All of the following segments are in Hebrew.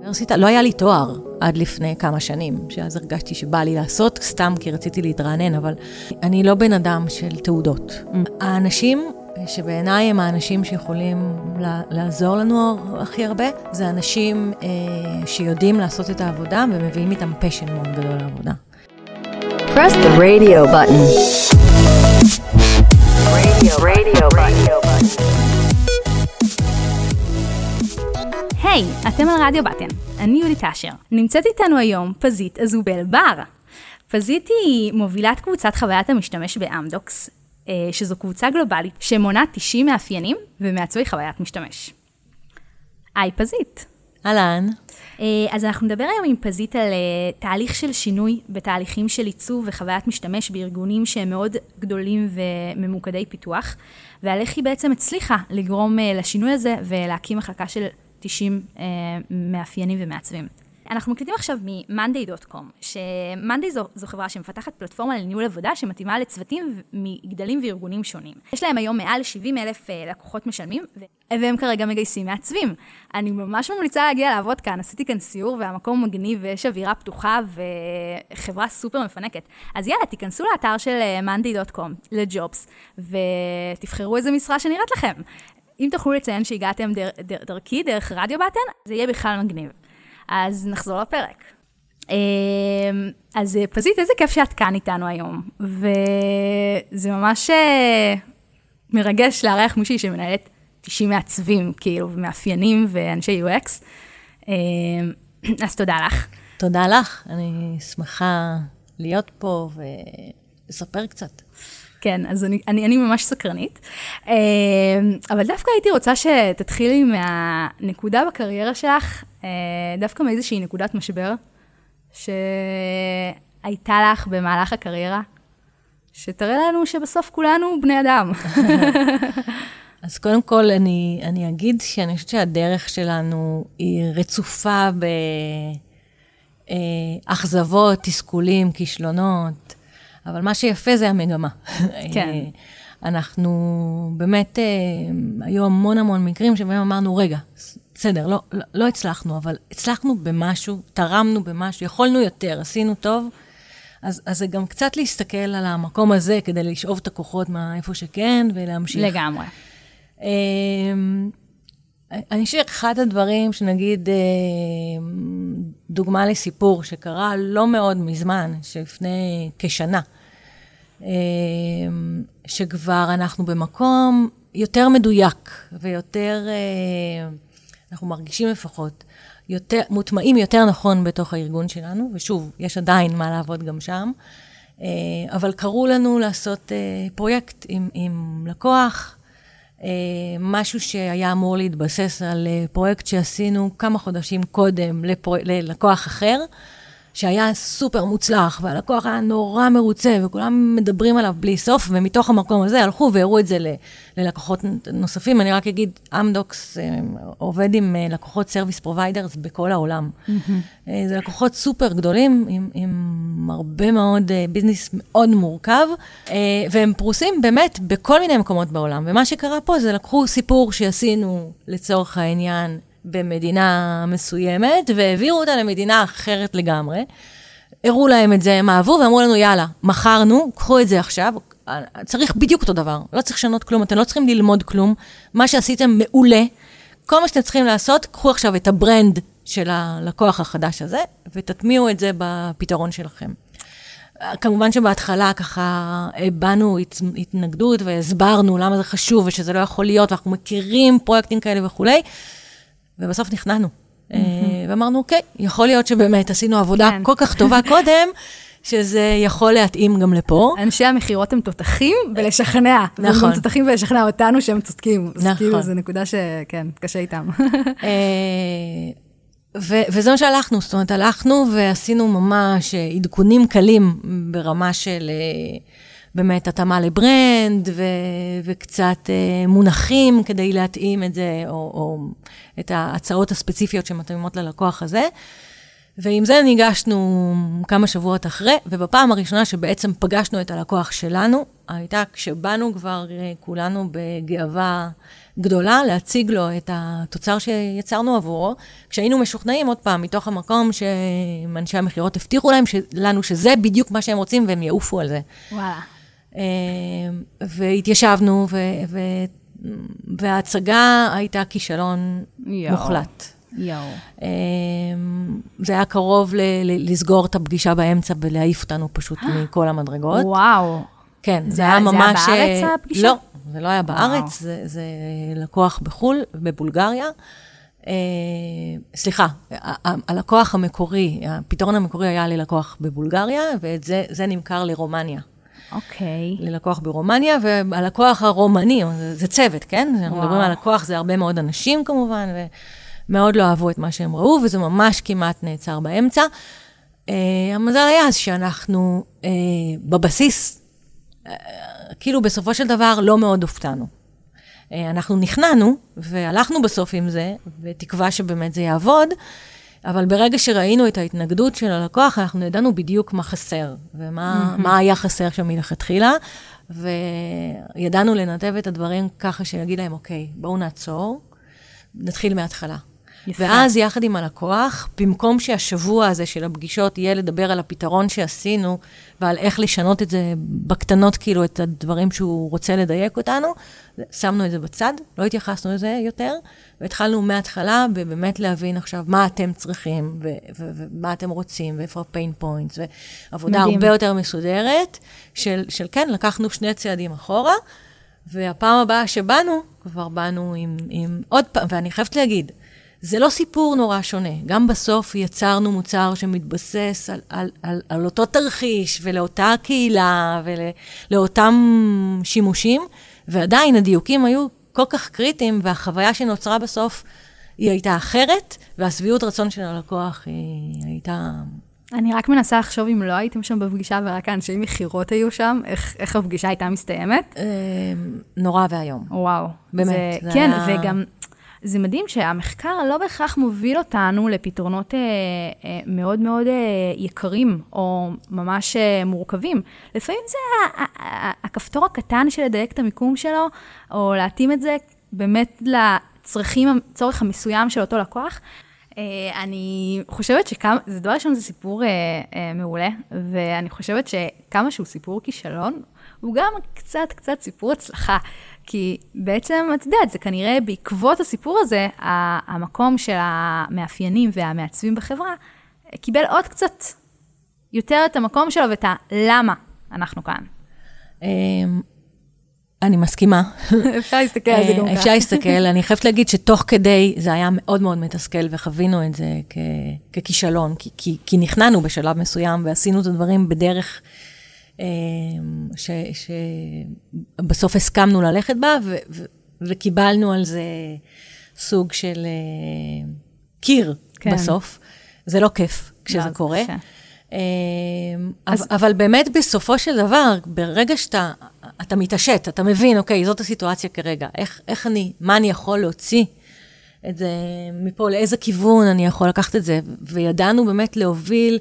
באוניברסיטה לא היה לי תואר עד לפני כמה שנים, שאז הרגשתי שבא לי לעשות, סתם כי רציתי להתרענן, אבל אני לא בן אדם של תעודות. האנשים שבעיניי הם האנשים שיכולים לעזור לנו הכי הרבה, זה אנשים אה, שיודעים לעשות את העבודה ומביאים איתם פשן מאוד גדול לעבודה. Press the radio button. Radio, radio, radio button. היי, hey, אתם על רדיו בטן, אני יהודית אשר. נמצאת איתנו היום פזית אזובל בר. פזית היא מובילת קבוצת חוויית המשתמש באמדוקס, אה, שזו קבוצה גלובלית שמונה 90 מאפיינים ומעצבי חוויית משתמש. היי פזית. אהלן. אה, אז אנחנו נדבר היום עם פזית על אה, תהליך של שינוי בתהליכים של עיצוב וחוויית משתמש בארגונים שהם מאוד גדולים וממוקדי פיתוח, ועל איך היא בעצם הצליחה לגרום לשינוי הזה ולהקים מחלקה של 90 uh, מאפיינים ומעצבים. אנחנו מקליטים עכשיו מ-monday.com, ש-monday זו, זו חברה שמפתחת פלטפורמה לניהול עבודה שמתאימה לצוותים מגדלים וארגונים שונים. יש להם היום מעל 70 אלף uh, לקוחות משלמים, והם כרגע מגייסים מעצבים. אני ממש ממליצה להגיע לעבוד כאן, עשיתי כאן סיור והמקום מגניב ויש אווירה פתוחה וחברה סופר מפנקת. אז יאללה, תיכנסו לאתר של אה, monday.com, לג'ובס, ותבחרו איזה משרה שנראית לכם. אם תוכלו לציין שהגעתם דר, דר, דרכי, דרך רדיו בטן, זה יהיה בכלל מגניב. אז נחזור לפרק. אמ, אז פזית, איזה כיף שאת כאן איתנו היום. וזה ממש אה, מרגש לארח מישהי שמנהלת 90 מעצבים, כאילו, ומאפיינים ואנשי UX. אמ, אז תודה לך. תודה לך, אני שמחה להיות פה ולספר קצת. כן, אז אני, אני, אני ממש סקרנית. אמ, אבל דווקא הייתי רוצה שתתחילי מהנקודה בקריירה שלך, אה, דווקא מאיזושהי נקודת משבר, שהייתה לך במהלך הקריירה, שתראה לנו שבסוף כולנו בני אדם. אז קודם כל, אני, אני אגיד שאני חושבת שהדרך שלנו היא רצופה באכזבות, אה, תסכולים, כישלונות. אבל מה שיפה זה המגמה. כן. אנחנו באמת, אה, היו המון המון מקרים שבהם אמרנו, רגע, בסדר, לא, לא, לא הצלחנו, אבל הצלחנו במשהו, תרמנו במשהו, יכולנו יותר, עשינו טוב. אז, אז זה גם קצת להסתכל על המקום הזה כדי לשאוב את הכוחות מאיפה שכן ולהמשיך. לגמרי. אני חושבת שאחד הדברים שנגיד, אה, דוגמה לסיפור שקרה לא מאוד מזמן, שלפני כשנה, אה, שכבר אנחנו במקום יותר מדויק ויותר, אה, אנחנו מרגישים לפחות, יותר, מוטמעים יותר נכון בתוך הארגון שלנו, ושוב, יש עדיין מה לעבוד גם שם, אבל קראו לנו לעשות פרויקט עם, עם לקוח, משהו שהיה אמור להתבסס על אה, פרויקט שעשינו כמה חודשים קודם לפרו... ללקוח אחר, שהיה סופר מוצלח, והלקוח היה נורא מרוצה, וכולם מדברים עליו בלי סוף, ומתוך המקום הזה הלכו והראו את זה ל... ללקוחות נוספים. אני רק אגיד, אמדוקס אה, עובד עם לקוחות service providers בכל העולם. Mm-hmm. זה לקוחות סופר גדולים, עם, עם הרבה מאוד business מאוד מורכב, והם פרוסים באמת בכל מיני מקומות בעולם. ומה שקרה פה זה לקחו סיפור שעשינו, לצורך העניין, במדינה מסוימת, והעבירו אותה למדינה אחרת לגמרי. הראו להם את זה, הם אהבו, ואמרו לנו, יאללה, מכרנו, קחו את זה עכשיו. צריך בדיוק אותו דבר, לא צריך לשנות כלום, אתם לא צריכים ללמוד כלום. מה שעשיתם מעולה. כל מה שאתם צריכים לעשות, קחו עכשיו את ה brand של הלקוח החדש הזה, ותטמיעו את זה בפתרון שלכם. כמובן שבהתחלה ככה הבענו התנגדות והסברנו למה זה חשוב ושזה לא יכול להיות, ואנחנו מכירים פרויקטים כאלה וכולי. ובסוף נכנענו. Mm-hmm. ואמרנו, אוקיי, יכול להיות שבאמת עשינו עבודה כן. כל כך טובה קודם, שזה יכול להתאים גם לפה. אנשי המכירות הם תותחים בלשכנע. נכון. הם תותחים בלשכנע אותנו שהם צודקים. נכון. אז כאילו, זו נקודה שכן, קשה איתם. אה, ו- וזה מה שהלכנו, זאת אומרת, הלכנו ועשינו ממש עדכונים קלים ברמה של... באמת התאמה לברנד ו- וקצת אה, מונחים כדי להתאים את זה, או, או את ההצעות הספציפיות שמתאימות ללקוח הזה. ועם זה ניגשנו כמה שבועות אחרי, ובפעם הראשונה שבעצם פגשנו את הלקוח שלנו, הייתה כשבאנו כבר אה, כולנו בגאווה גדולה להציג לו את התוצר שיצרנו עבורו, כשהיינו משוכנעים עוד פעם, מתוך המקום שאנשי המכירות הבטיחו להם לנו שזה בדיוק מה שהם רוצים והם יעופו על זה. וואלה. אה, והתיישבנו, ו, ו, וההצגה הייתה כישלון יואו. מוחלט. יואו. אה, זה היה קרוב ל- ל- לסגור את הפגישה באמצע ולהעיף אותנו פשוט מכל המדרגות. וואו. כן, זה זה היה- זה ממש... היה בארץ אה, הפגישה? לא, זה לא היה. בארץ, זה, זה לקוח בחו"ל, בבולגריה. אה, סליחה, הלקוח המקורי, הפתרון המקורי היה ללקוח בבולגריה, וזה זה נמכר לרומניה. אוקיי. ללקוח ברומניה, והלקוח הרומני, זה, זה צוות, כן? אנחנו. מדברים על לקוח, זה הרבה מאוד אנשים כמובן, ומאוד לא אהבו את מה שהם ראו, וזה ממש כמעט נעצר באמצע. Uh, המזל היה אז שאנחנו uh, בבסיס, uh, כאילו בסופו של דבר לא מאוד הופתענו. Uh, אנחנו נכנענו, והלכנו בסוף עם זה, בתקווה שבאמת זה יעבוד, אבל ברגע שראינו את ההתנגדות של הלקוח, אנחנו ידענו בדיוק מה חסר, ומה מה היה חסר שם מלכתחילה, וידענו לנתב את הדברים ככה שנגיד להם, אוקיי, בואו נעצור, נתחיל מההתחלה. יפה. ואז יחד עם הלקוח, במקום שהשבוע הזה של הפגישות יהיה לדבר על הפתרון שעשינו ועל איך לשנות את זה בקטנות, כאילו, את הדברים שהוא רוצה לדייק אותנו, שמנו את זה בצד, לא התייחסנו לזה יותר, והתחלנו מההתחלה באמת להבין עכשיו מה אתם צריכים, ו- ו- ומה אתם רוצים, ואיפה ה-pain points, ועבודה מדהים. הרבה יותר מסודרת, של, של כן, לקחנו שני צעדים אחורה, והפעם הבאה שבאנו, כבר באנו עם, עם עוד פעם, ואני חייבת להגיד, זה לא סיפור נורא שונה. גם בסוף יצרנו מוצר שמתבסס על, על, על, על אותו תרחיש ולאותה קהילה ולאותם שימושים, ועדיין הדיוקים היו כל כך קריטיים, והחוויה שנוצרה בסוף היא הייתה אחרת, והשביעות רצון של הלקוח היא הייתה... אני רק מנסה לחשוב אם לא הייתם שם בפגישה ורק האנשי מכירות היו שם, איך, איך הפגישה הייתה מסתיימת. אה, נורא ואיום. וואו. באמת, זה, זה כן, היה- וגם, זה מדהים שהמחקר לא בהכרח מוביל אותנו לפתרונות אה, אה, מאוד מאוד אה, יקרים, או ממש אה, מורכבים. לפעמים זה הכפתור הקטן של לדייק את המיקום שלו, או להתאים את זה באמת לצרכים, הצורך המסוים של אותו לקוח. אה, אני חושבת שכמה, זה דבר ראשון, זה סיפור אה, אה, מעולה, ואני חושבת שכמה שהוא סיפור כישלון, הוא גם קצת קצת סיפור הצלחה. כי בעצם, את יודעת, זה כנראה בעקבות הסיפור הזה, המקום של המאפיינים והמעצבים בחברה קיבל עוד קצת יותר את המקום שלו ואת הלמה אנחנו כאן. אה, אני מסכימה. אפשר להסתכל על זה גם אה, ככה. אפשר להסתכל, אני חייבת להגיד שתוך כדי זה היה מאוד מאוד מתסכל, וחווינו את זה כ- ככישלון, כי, כי, כי נכנענו בשלב מסוים ועשינו את הדברים בדרך שבסוף הסכמנו ללכת בה, ו, ו, וקיבלנו על זה סוג של אה, קיר כן. בסוף. זה לא כיף לא, כשזה זה קורה. קשה. אה, אז- אבל, אבל באמת בסופו של דבר, ברגע שאתה אתה מתעשת, אתה מבין, אוקיי, זאת הסיטואציה כרגע, איך, איך אני, מה אני יכול להוציא את זה מפה, לאיזה כיוון אני יכול לקחת את זה, וידענו באמת להוביל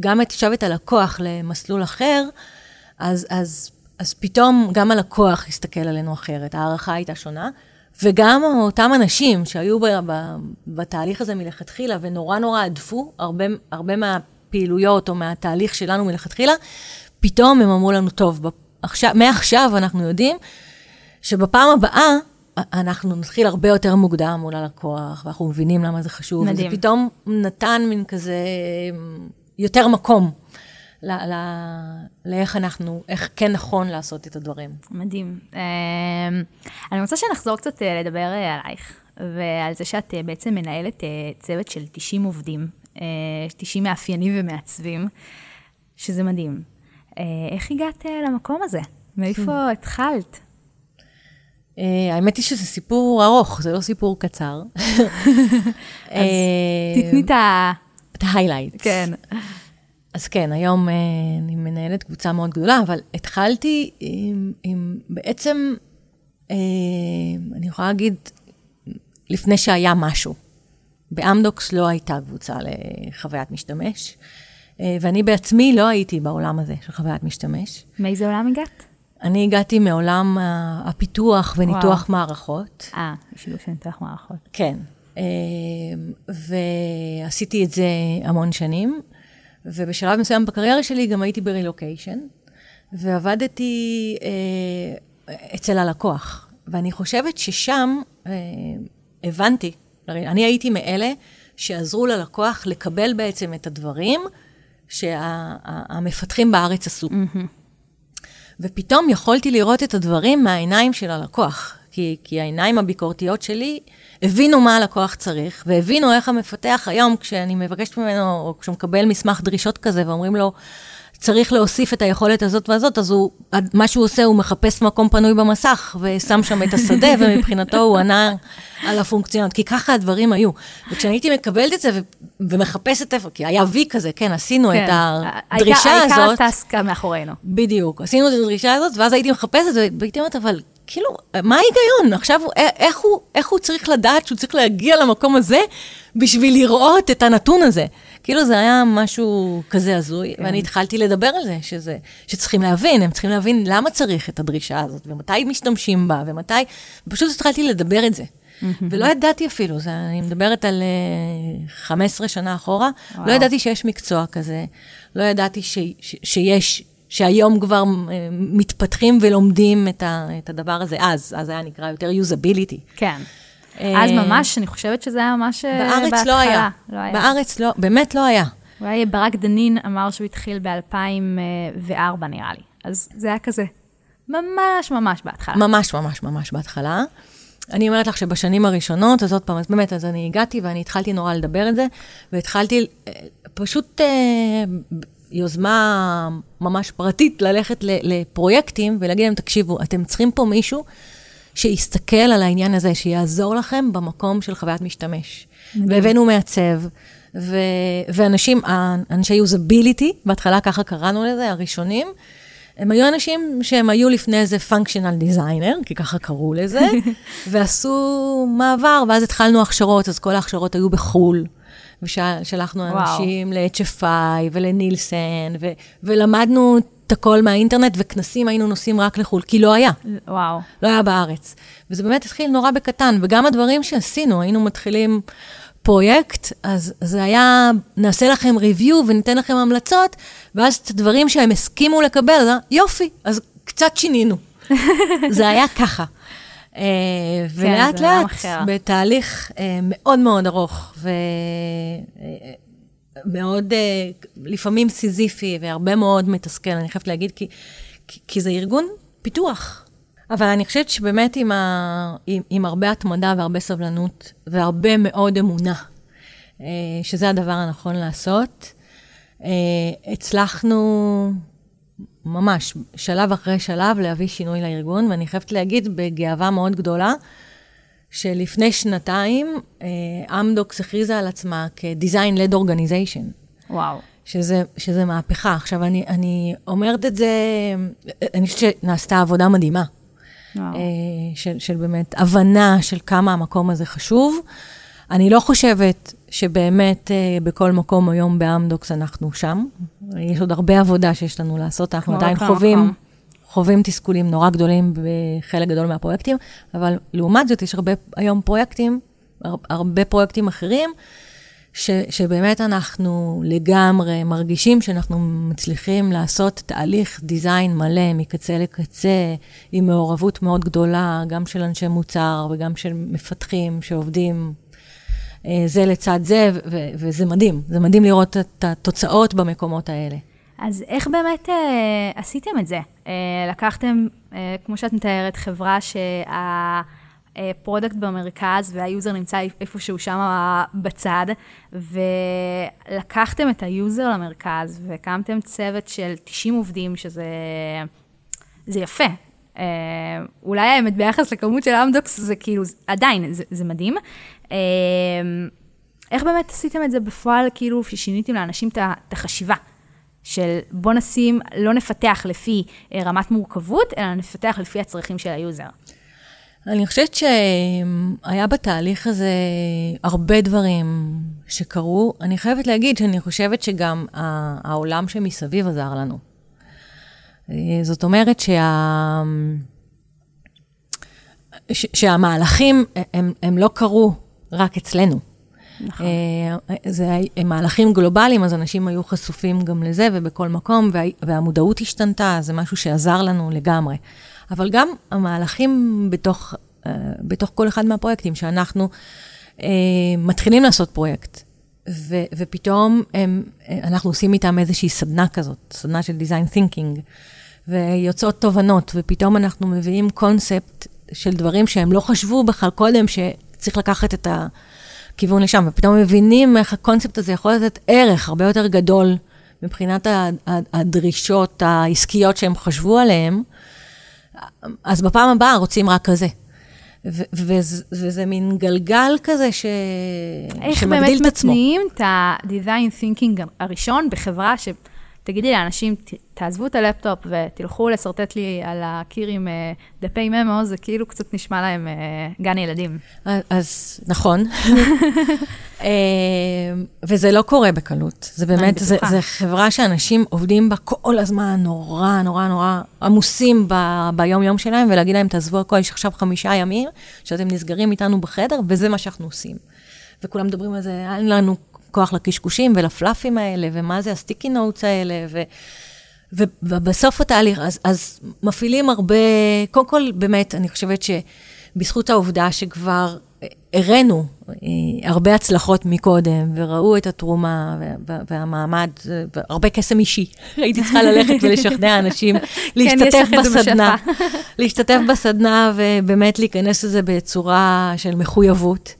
גם את, עכשיו את הלקוח למסלול אחר, אז, אז, אז פתאום גם הלקוח הסתכל עלינו אחרת, ההערכה הייתה שונה. וגם אותם אנשים שהיו ב, ב, בתהליך הזה מלכתחילה ונורא נורא הדפו הרבה, הרבה מהפעילויות או מהתהליך שלנו מלכתחילה, פתאום הם אמרו לנו, טוב, עכשיו, מעכשיו אנחנו יודעים שבפעם הבאה אנחנו נתחיל הרבה יותר מוקדם מול הלקוח, ואנחנו מבינים למה זה חשוב. מדהים. וזה פתאום נתן מין כזה יותר מקום ל, ל, לאיך אנחנו, איך כן נכון לעשות את הדברים. מדהים. אמ, אני רוצה שנחזור קצת אה, לדבר אה, עלייך, ועל זה שאת אה, בעצם מנהלת צוות של 90 עובדים, אה, 90 מאפיינים ומעצבים, שזה מדהים. איך הגעת למקום הזה? מאיפה התחלת? אה, האמת היא שזה סיפור ארוך, זה לא סיפור קצר. אז תתני את ה... את ההיילייטס. כן. אז כן, היום אה, אני מנהלת קבוצה מאוד גדולה, אבל התחלתי עם, עם בעצם, אה, אני יכולה להגיד, לפני שהיה משהו. באמדוקס לא הייתה קבוצה לחוויית משתמש, אה, ואני בעצמי לא הייתי בעולם הזה של חוויית משתמש. מאיזה עולם הגעת? אני הגעתי מעולם הפיתוח וניתוח וואו. מערכות. אה, שילוב של ניתוח מערכות. כן. ועשיתי את זה המון שנים, ובשלב מסוים בקריירה שלי גם הייתי ברילוקיישן, ועבדתי אה, אצל הלקוח. ואני חושבת ששם אה, הבנתי, אני הייתי מאלה שעזרו ללקוח לקבל בעצם את הדברים שהמפתחים בארץ עשו. Mm-hmm. ופתאום יכולתי לראות את הדברים מהעיניים של הלקוח, כי, כי העיניים הביקורתיות שלי הבינו מה הלקוח צריך, והבינו איך המפתח היום, כשאני מבקשת ממנו, או כשהוא מקבל מסמך דרישות כזה, ואומרים לו, צריך להוסיף את היכולת הזאת והזאת, אז הוא, מה שהוא עושה, הוא מחפש מקום פנוי במסך, ושם שם את השדה, ומבחינתו הוא ענה על הפונקציונות, כי ככה הדברים היו. וכשאני הייתי מקבלת את זה ו- ומחפשת איפה, כי היה וי כזה, כן, עשינו כן. את הדרישה העיקר, הזאת. העיקר הטסקה מאחורינו. בדיוק, עשינו את הדרישה הזאת, ואז הייתי מחפשת, והייתי אומרת, אבל כאילו, מה ההיגיון? עכשיו, איך הוא, איך הוא צריך לדעת שהוא צריך להגיע למקום הזה בשביל לראות את הנתון הזה? כאילו זה היה משהו כזה הזוי, כן. ואני התחלתי לדבר על זה, שזה, שצריכים להבין, הם צריכים להבין למה צריך את הדרישה הזאת, ומתי משתמשים בה, ומתי... פשוט התחלתי לדבר את זה. ולא ידעתי אפילו, זה, אני מדברת על uh, אה, 15 שנה אחורה, לא וואו. לא ידעתי שיש מקצוע כזה, לא ידעתי ש, ש, שיש, שהיום כבר uh, מתפתחים ולומדים את, ה, את הדבר הזה, אז, אז היה נקרא יותר usability. כן. אז ממש, אני חושבת שזה היה ממש בהתחלה. בארץ לא היה. לא היה. בארץ לא, באמת לא היה. אולי ברק דנין אמר שהוא התחיל ב-2004, נראה לי. אז זה היה כזה, ממש ממש בהתחלה. ממש ממש ממש בהתחלה. אני אומרת לך שבשנים הראשונות, אז עוד פעם, אז באמת, אז אני הגעתי ואני התחלתי נורא לדבר את זה, והתחלתי פשוט אה, יוזמה ממש פרטית ללכת לפרויקטים ולהגיד להם, תקשיבו, אתם צריכים פה מישהו שיסתכל על העניין הזה, שיעזור לכם במקום של חוויית משתמש. והבאנו מעצב, ו- ואנשים, אנשי יוזביליטי, בהתחלה ככה קראנו לזה, הראשונים, הם היו אנשים שהם היו לפני איזה פונקשיונל דיזיינר, כי ככה קראו לזה, ועשו מעבר, ואז התחלנו הכשרות, אז כל ההכשרות היו בחו"ל. ושלחנו אנשים ל-HFI ולנילסן, ו- ולמדנו את הכל מהאינטרנט, וכנסים היינו נוסעים רק לחו"ל, כי לא היה. וואו. לא היה בארץ. וזה באמת התחיל נורא בקטן, וגם הדברים שעשינו, היינו מתחילים פרויקט, אז זה היה, נעשה לכם ריוויו וניתן לכם המלצות, ואז את הדברים שהם הסכימו לקבל, יופי, אז קצת שינינו. זה היה ככה. Uh, ולאט לאט, בתהליך uh, מאוד מאוד ארוך, ומאוד, uh, לפעמים סיזיפי, והרבה מאוד מתסכל, אני חייבת להגיד, כי, זה ארגון פיתוח. אבל אני חושבת שבאמת עם, ה, עם, עם הרבה התמדה והרבה סבלנות, והרבה מאוד אמונה, שזה הדבר הנכון לעשות, הצלחנו ממש, שלב אחרי שלב, להביא שינוי לארגון, ואני חייבת להגיד בגאווה מאוד גדולה, שלפני שנתיים, אה, אמדוקס הכריזה על עצמה כ-Design-Led Organization. וואו. שזה, שזה מהפכה. עכשיו, אני, אני אומרת את זה, אני חושבת שנעשתה עבודה מדהימה. וואו. אה, של, של באמת הבנה של כמה המקום הזה חשוב. אני לא חושבת שבאמת אה, בכל מקום היום באמדוקס אנחנו שם. יש עוד הרבה עבודה שיש לנו לעשות, אנחנו עדיין חווים, חווים תסכולים נורא גדולים בחלק גדול מהפרויקטים, אבל לעומת זאת יש הרבה היום פרויקטים, הרבה פרויקטים אחרים, ש, שבאמת אנחנו לגמרי מרגישים שאנחנו מצליחים לעשות תהליך דיזיין מלא מקצה לקצה, עם מעורבות מאוד גדולה, גם של אנשי מוצר וגם של מפתחים שעובדים זה לצד זה, ו- וזה מדהים. זה מדהים לראות את התוצאות במקומות האלה. אז איך באמת אה, עשיתם את זה? אה, לקחתם, אה, כמו שאת מתארת, חברה שה product במרכז וה user נמצא איפשהו שם בצד, ולקחתם את ה user למרכז והקמתם צוות של 90 עובדים, שזה זה יפה. אה, אולי האמת ביחס לכמות של אמדוקס זה כאילו, עדיין, זה, זה מדהים. אה, איך באמת עשיתם את זה בפועל, כאילו, ששיניתם לאנשים את החשיבה? של בוא נשים, לא נפתח לפי אה, רמת מורכבות, אלא נפתח לפי הצרכים של ה user. אני חושבת שהיה בתהליך הזה הרבה דברים שקרו. אני חייבת להגיד שאני חושבת שגם העולם שמסביב עזר לנו. זאת אומרת שה... ש, שהמהלכים, הם, הם לא קרו רק אצלנו. נכון. זה הם מהלכים גלובליים, אז אנשים היו חשופים גם לזה ובכל מקום, וה, והמודעות השתנתה, זה משהו שעזר לנו לגמרי. אבל גם המהלכים בתוך, בתוך כל אחד מהפרויקטים, שאנחנו מתחילים לעשות פרויקט, ו, ופתאום הם, אנחנו עושים איתם איזושהי סדנה כזאת, סדנה של design thinking, ויוצאות תובנות, ופתאום אנחנו מביאים קונספט של דברים שהם לא חשבו בכלל קודם, שצריך לקחת את הכיוון לשם, ופתאום מבינים איך הקונספט הזה יכול לתת ערך הרבה יותר גדול מבחינת הדרישות העסקיות שהם חשבו עליהן, אז בפעם הבאה רוצים רק כזה. וזה, וזה מין גלגל כזה ש... שמגדיל את עצמו. איך באמת מתניעים את ה-design thinking הראשון בחברה ש... תגידי לאנשים, תעזבו את הלפטופ ותלכו לשרטט לי על הקיר עם אה, דפי ממו, זה כאילו קצת נשמע להם אה, גן ילדים. אז נכון. אה, וזה לא קורה בקלות. זה באמת, זה, זה חברה שאנשים עובדים בה כל הזמן נורא, נורא, נורא עמוסים ב, ביום-יום שלהם, ולהגיד להם, תעזבו הכל, יש עכשיו חמישה ימים שאתם נסגרים איתנו בחדר, וזה מה שאנחנו עושים. וכולם מדברים על זה, אין לנו כוח לקשקושים ולפלאפים האלה, ומה זה הסטיקי נוטס האלה, ו... ובסוף התהליך, אז, אז מפעילים הרבה, קודם כל, באמת, אני חושבת שבזכות העובדה שכבר הראינו אה, הרבה הצלחות מקודם, וראו את התרומה והמעמד, והרבה קסם אישי. הייתי צריכה ללכת ולשכנע אנשים להשתתף כן, בסדנה. להשתתף בסדנה ובאמת להיכנס לזה בצורה של מחויבות.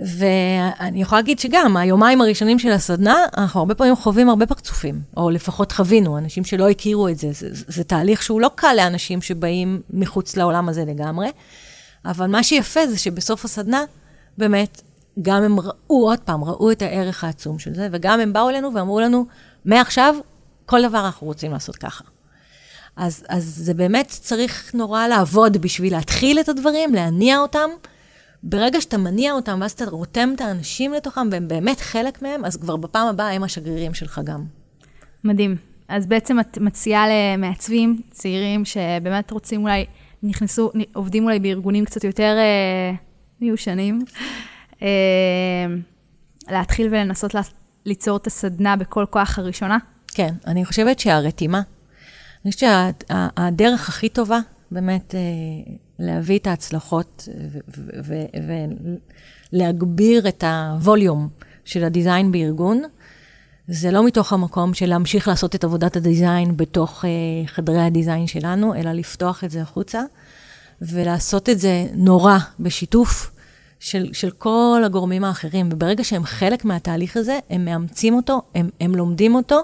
ואני יכולה להגיד שגם, היומיים הראשונים של הסדנה, אנחנו הרבה פעמים חווים הרבה פרצופים, או לפחות חווינו, אנשים שלא הכירו את זה. זה, זה, זה תהליך שהוא לא קל לאנשים שבאים מחוץ לעולם הזה לגמרי, אבל מה שיפה זה שבסוף הסדנה, באמת, גם הם ראו, עוד פעם, ראו את הערך העצום של זה, וגם הם באו אלינו ואמרו לנו, מעכשיו, כל דבר אנחנו רוצים לעשות ככה. אז, אז זה באמת צריך נורא לעבוד בשביל להתחיל את הדברים, להניע אותם, ברגע שאתה מניע אותם, ואז אתה רותם את האנשים לתוכם, והם באמת חלק מהם, אז כבר בפעם הבאה הם השגרירים שלך גם. מדהים. אז בעצם את מציעה למעצבים צעירים שבאמת רוצים אולי, נכנסו, עובדים אולי בארגונים קצת יותר אה, מיושנים, אה, להתחיל ולנסות ליצור את הסדנה בכל כוח הראשונה? כן, אני חושבת שהרתימה, אני חושבת שהדרך הכי טובה, באמת, אה, להביא את ההצלחות ולהגביר את הווליום של הדיזיין בארגון. זה לא מתוך המקום של להמשיך לעשות את עבודת הדיזיין בתוך uh, חדרי הדיזיין שלנו, אלא לפתוח את זה החוצה, ולעשות את זה נורא בשיתוף של, של כל הגורמים האחרים. וברגע שהם חלק מהתהליך הזה, הם מאמצים אותו, הם, הם לומדים אותו,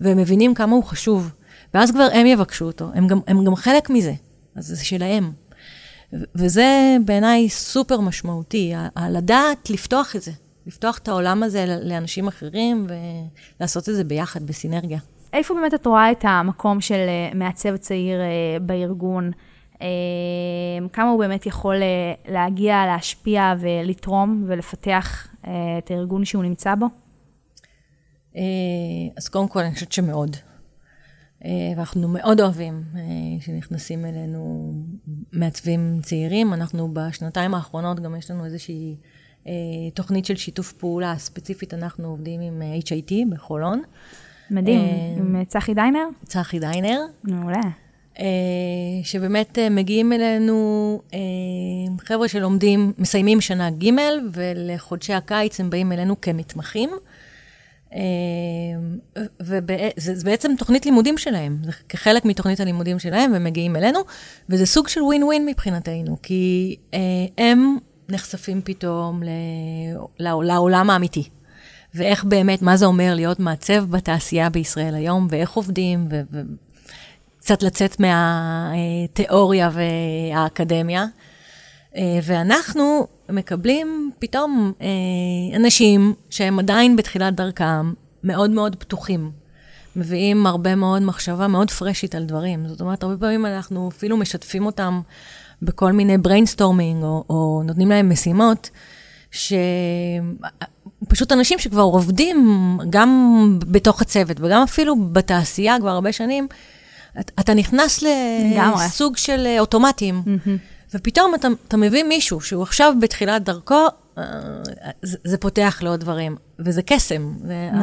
והם מבינים כמה הוא חשוב. ואז כבר הם יבקשו אותו, הם גם, הם גם חלק מזה, אז זה שלהם. וזה בעיניי סופר משמעותי, לדעת לפתוח את זה, לפתוח את העולם הזה לאנשים אחרים ולעשות את זה ביחד, בסינרגיה. איפה באמת את רואה את המקום של אה, מעצב צעיר אה, בארגון? אה, כמה הוא באמת יכול להגיע, להשפיע ולתרום ולפתח את הארגון שהוא נמצא בו? אז קודם כל, אני חושבת שמאוד. אה, ואנחנו מאוד אוהבים אה, שנכנסים אלינו מעצבים צעירים. אנחנו בשנתיים האחרונות גם יש לנו איזושהי אה, תוכנית של שיתוף פעולה ספציפית, אנחנו עובדים עם HIT בחולון. מדהים, עם צחי דיינר? צחי דיינר. מעולה. שבאמת מגיעים אלינו חבר'ה שלומדים, מסיימים שנה ג' ולחודשי הקיץ הם באים אלינו כמתמחים. אה, וזה בעצם תוכנית לימודים שלהם, זה כחלק מתוכנית הלימודים שלהם, והם מגיעים אלינו, וזה סוג של ווין ווין מבחינתנו, כי אה, הם נחשפים פתאום לעולם האמיתי, ואיך באמת, מה זה אומר להיות מעצב בתעשייה בישראל היום, ואיך עובדים, וקצת לצאת מהתיאוריה והאקדמיה. אה, ואנחנו מקבלים פתאום אה, אנשים שהם עדיין בתחילת דרכם, מאוד מאוד פתוחים. מביאים הרבה מאוד מחשבה מאוד פרשית על דברים. זאת אומרת, הרבה פעמים אנחנו אפילו משתפים אותם בכל מיני brainstorming, או, או נותנים להם משימות, שפשוט אנשים שכבר עובדים גם בתוך הצוות, וגם אפילו בתעשייה כבר הרבה שנים, אתה נכנס לסוג של אוטומטים, ופתאום אתה, אתה מביא מישהו שהוא עכשיו בתחילת דרכו, אה, זה, זה פותח לעוד דברים, וזה קסם.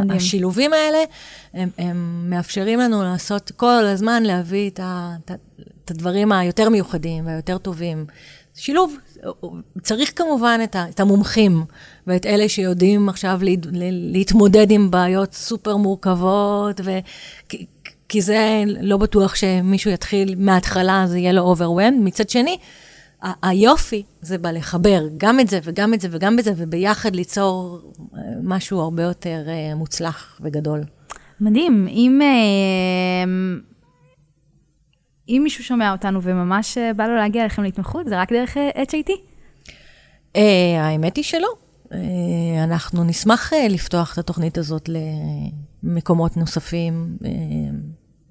השילובים האלה, הם, הם מאפשרים לנו לעשות כל הזמן, להביא את, ה, את הדברים היותר מיוחדים והיותר טובים. שילוב, צריך כמובן את, ה, את המומחים ואת אלה שיודעים עכשיו לה, להתמודד עם בעיות סופר מורכבות, ו, כי, כי זה לא בטוח שמישהו יתחיל מההתחלה, זה יהיה לו overwhelmed. מצד שני, היופי זה בלחבר גם את זה וגם את זה וגם את זה, וביחד ליצור אה, משהו הרבה יותר אה, מוצלח וגדול. מדהים. אם, אה, אם מישהו שומע אותנו וממש בא לו להגיע אליכם להתמחות, זה רק דרך HIT? האמת היא שלא. אנחנו נשמח לפתוח את התוכנית הזאת למקומות נוספים,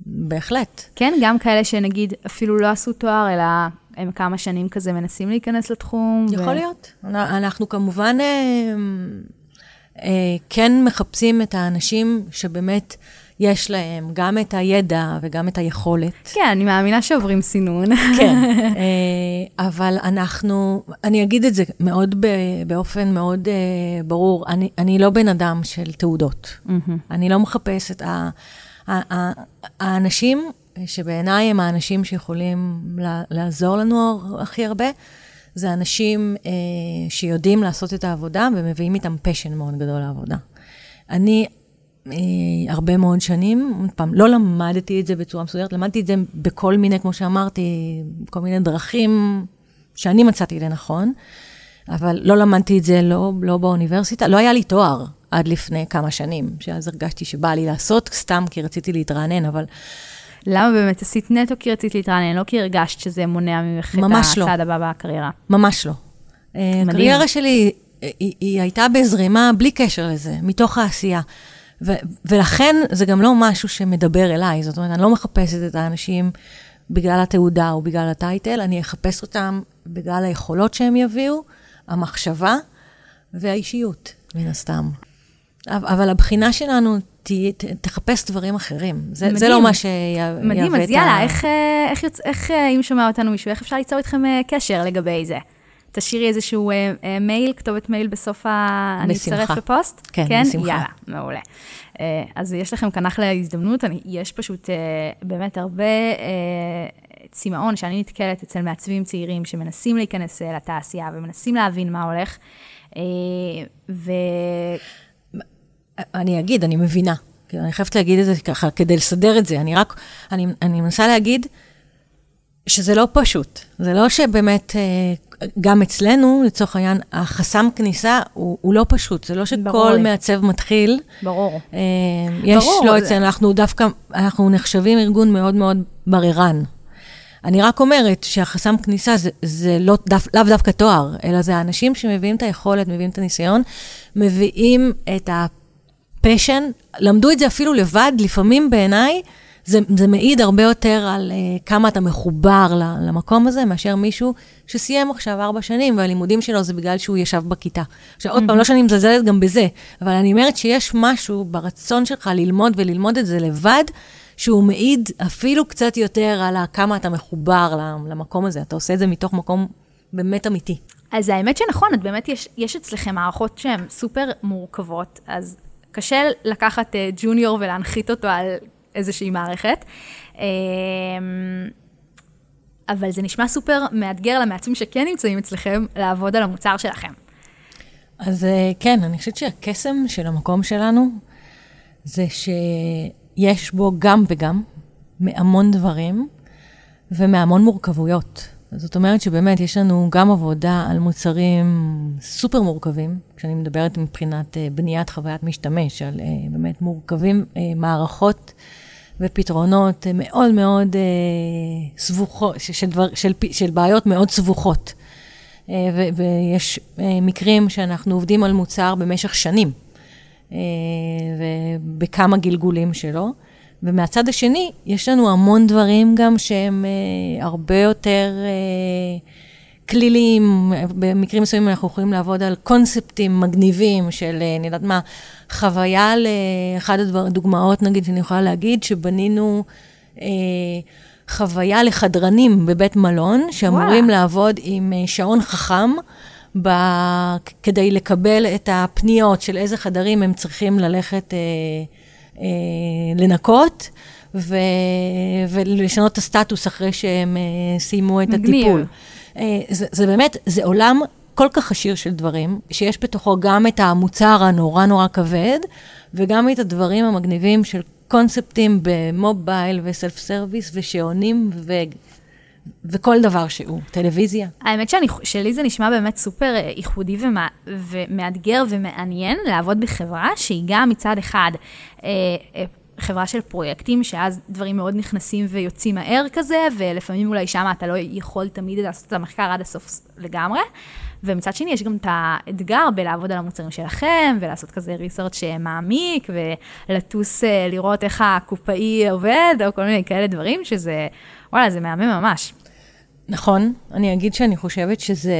בהחלט. כן, גם כאלה שנגיד אפילו לא עשו תואר, אלא הם כמה שנים כזה מנסים להיכנס לתחום. יכול ו... להיות. אנחנו כמובן אה, אה, כן מחפשים את האנשים שבאמת יש להם גם את הידע וגם את היכולת. כן, אני מאמינה שעוברים סינון. כן, אה, אבל אנחנו, אני אגיד את זה מאוד, באופן מאוד ברור, אני, אני לא בן אדם של תעודות. Mm-hmm. אני לא מחפש את ה... האנשים שבעיניי הם האנשים שיכולים לעזור לנו הכי הרבה, זה אנשים אה, שיודעים לעשות את העבודה ומביאים איתם פשן מאוד גדול לעבודה. אני אה, הרבה מאוד שנים, עוד פעם, לא למדתי את זה בצורה מסודרת, למדתי את זה בכל מיני, כמו שאמרתי, כל מיני דרכים שאני מצאתי לנכון, אבל לא למדתי את זה לא, לא באוניברסיטה, לא היה לי תואר עד לפני כמה שנים, שאז הרגשתי שבא לי לעשות סתם כי רציתי להתרענן, אבל... למה באמת עשית נטו כי רצית להתרענן, לא כי הרגשת שזה מונע ממך את לא. הצעד לא. הבא בקריירה? ממש לא. אה, מדהים. הקריירה שלי, היא, היא הייתה בזרימה בלי קשר לזה, מתוך העשייה. ו- ולכן זה גם לא משהו שמדבר אליי, זאת אומרת, אני לא מחפשת את האנשים בגלל התעודה או בגלל הטייטל, אני אחפש אותם בגלל היכולות שהם יביאו, המחשבה והאישיות, מן הסתם. אבל הבחינה שלנו ת, ת, תחפש דברים אחרים. זה, זה לא מה שיהווה את ה... מדהים, אז יאללה, איך, אה, איך, איך, איך, אה, אם שומע אותנו מישהו, איך אפשר ליצור איתכם אה, קשר לגבי זה? תשאירי איזשהו אה, אה, מייל, כתובת מייל בסוף ה... בשמחה. אני אצרף לפוסט? כן, כן? בשמחה. יאללה, מעולה. אה, אז יש לכם כאן אחלה הזדמנות, אני, יש פשוט אה, באמת הרבה אה, צמאון שאני נתקלת אצל מעצבים צעירים שמנסים להיכנס לתעשייה ומנסים להבין מה הולך. אה, ו... אני אגיד, אני מבינה. אני חייבת להגיד את זה ככה, כדי לסדר את זה. אני רק, אני, אני מנסה להגיד שזה לא פשוט. זה לא שבאמת, אה, גם אצלנו, לצורך העניין, החסם כניסה הוא, הוא לא פשוט. זה לא שכל ברור. מעצב מתחיל. ברור. אה, יש ברור. לא אצלנו, אנחנו דווקא, אנחנו נחשבים ארגון מאוד מאוד בררן. אני רק אומרת שהחסם כניסה זה, זה לא, דו, לאו דווקא תואר, אלא זה האנשים שמביאים את היכולת, מביאים את הניסיון, מביאים את ה... פשן, למדו את זה אפילו לבד, לפעמים בעיניי, זה, זה מעיד הרבה יותר על uh, כמה אתה מחובר למקום הזה, מאשר מישהו שסיים עכשיו ארבע שנים, והלימודים שלו זה בגלל שהוא ישב בכיתה. עכשיו, עוד mm-hmm. פעם, לא שאני מזלזלת גם בזה, אבל אני אומרת שיש משהו ברצון שלך ללמוד וללמוד את זה לבד, שהוא מעיד אפילו קצת יותר על כמה אתה מחובר למקום הזה. אתה עושה את זה מתוך מקום באמת אמיתי. אז האמת שנכון, את באמת, יש, יש אצלכם מערכות שהן סופר מורכבות, אז קשה לקחת uh, ג'וניור ולהנחית אותו על איזושהי מערכת. Um, אבל זה נשמע סופר מאתגר למעצבים שכן נמצאים אצלכם, לעבוד על המוצר שלכם. אז uh, כן, אני חושבת שהקסם של המקום שלנו, זה שיש בו גם וגם, מהמון דברים ומהמון מורכבויות. זאת אומרת שבאמת יש לנו גם עבודה על מוצרים סופר מורכבים, כשאני מדברת מבחינת uh, בניית חוויית משתמש, על uh, באמת מורכבים, uh, מערכות ופתרונות מאוד מאוד סבוכות, של, דבר, של, של בעיות מאוד סבוכות. ו, ויש מקרים שאנחנו עובדים על מוצר במשך שנים, ובכמה גלגולים שלו. ומהצד השני, יש לנו המון דברים גם שהם אה, הרבה יותר אה, כליליים. במקרים מסוימים אנחנו יכולים לעבוד על קונספטים מגניבים של, אה, אני יודעת מה, חוויה לאחד הדוגמאות, נגיד, שאני יכולה להגיד, שבנינו חוויה לחדרנים בבית מלון, שאמורים וואו. לעבוד עם שעון חכם. ב... כדי לקבל את הפניות של איזה חדרים הם צריכים ללכת אה, אה, לנקות, ו... ולשנות את הסטטוס אחרי שהם אה, סיימו את מגניב. הטיפול. אה, זה, זה באמת, זה עולם כל כך עשיר של דברים, שיש בתוכו גם את המוצר הנורא נורא כבד, וגם את הדברים המגניבים של קונספטים ב mobile ו self service ושעונים ו... וכל דבר שהוא, טלוויזיה. האמת שאני, שלי זה נשמע באמת סופר אה, ייחודי ומה, ומאתגר ומעניין לעבוד בחברה שהיא גם מצד אחד אה, אה, חברה של פרויקטים, שאז דברים מאוד נכנסים ויוצאים מהר כזה, ולפעמים אולי שם אתה לא יכול תמיד לעשות את המחקר עד הסוף לגמרי. ומצד שני, יש גם את האתגר בלעבוד על המוצרים שלכם, ולעשות כזה research מעמיק, ולטוס לראות איך הקופאי עובד, או כל מיני כאלה דברים, שזה, וואלה, זה מהמם ממש. נכון, אני אגיד שאני חושבת שזה,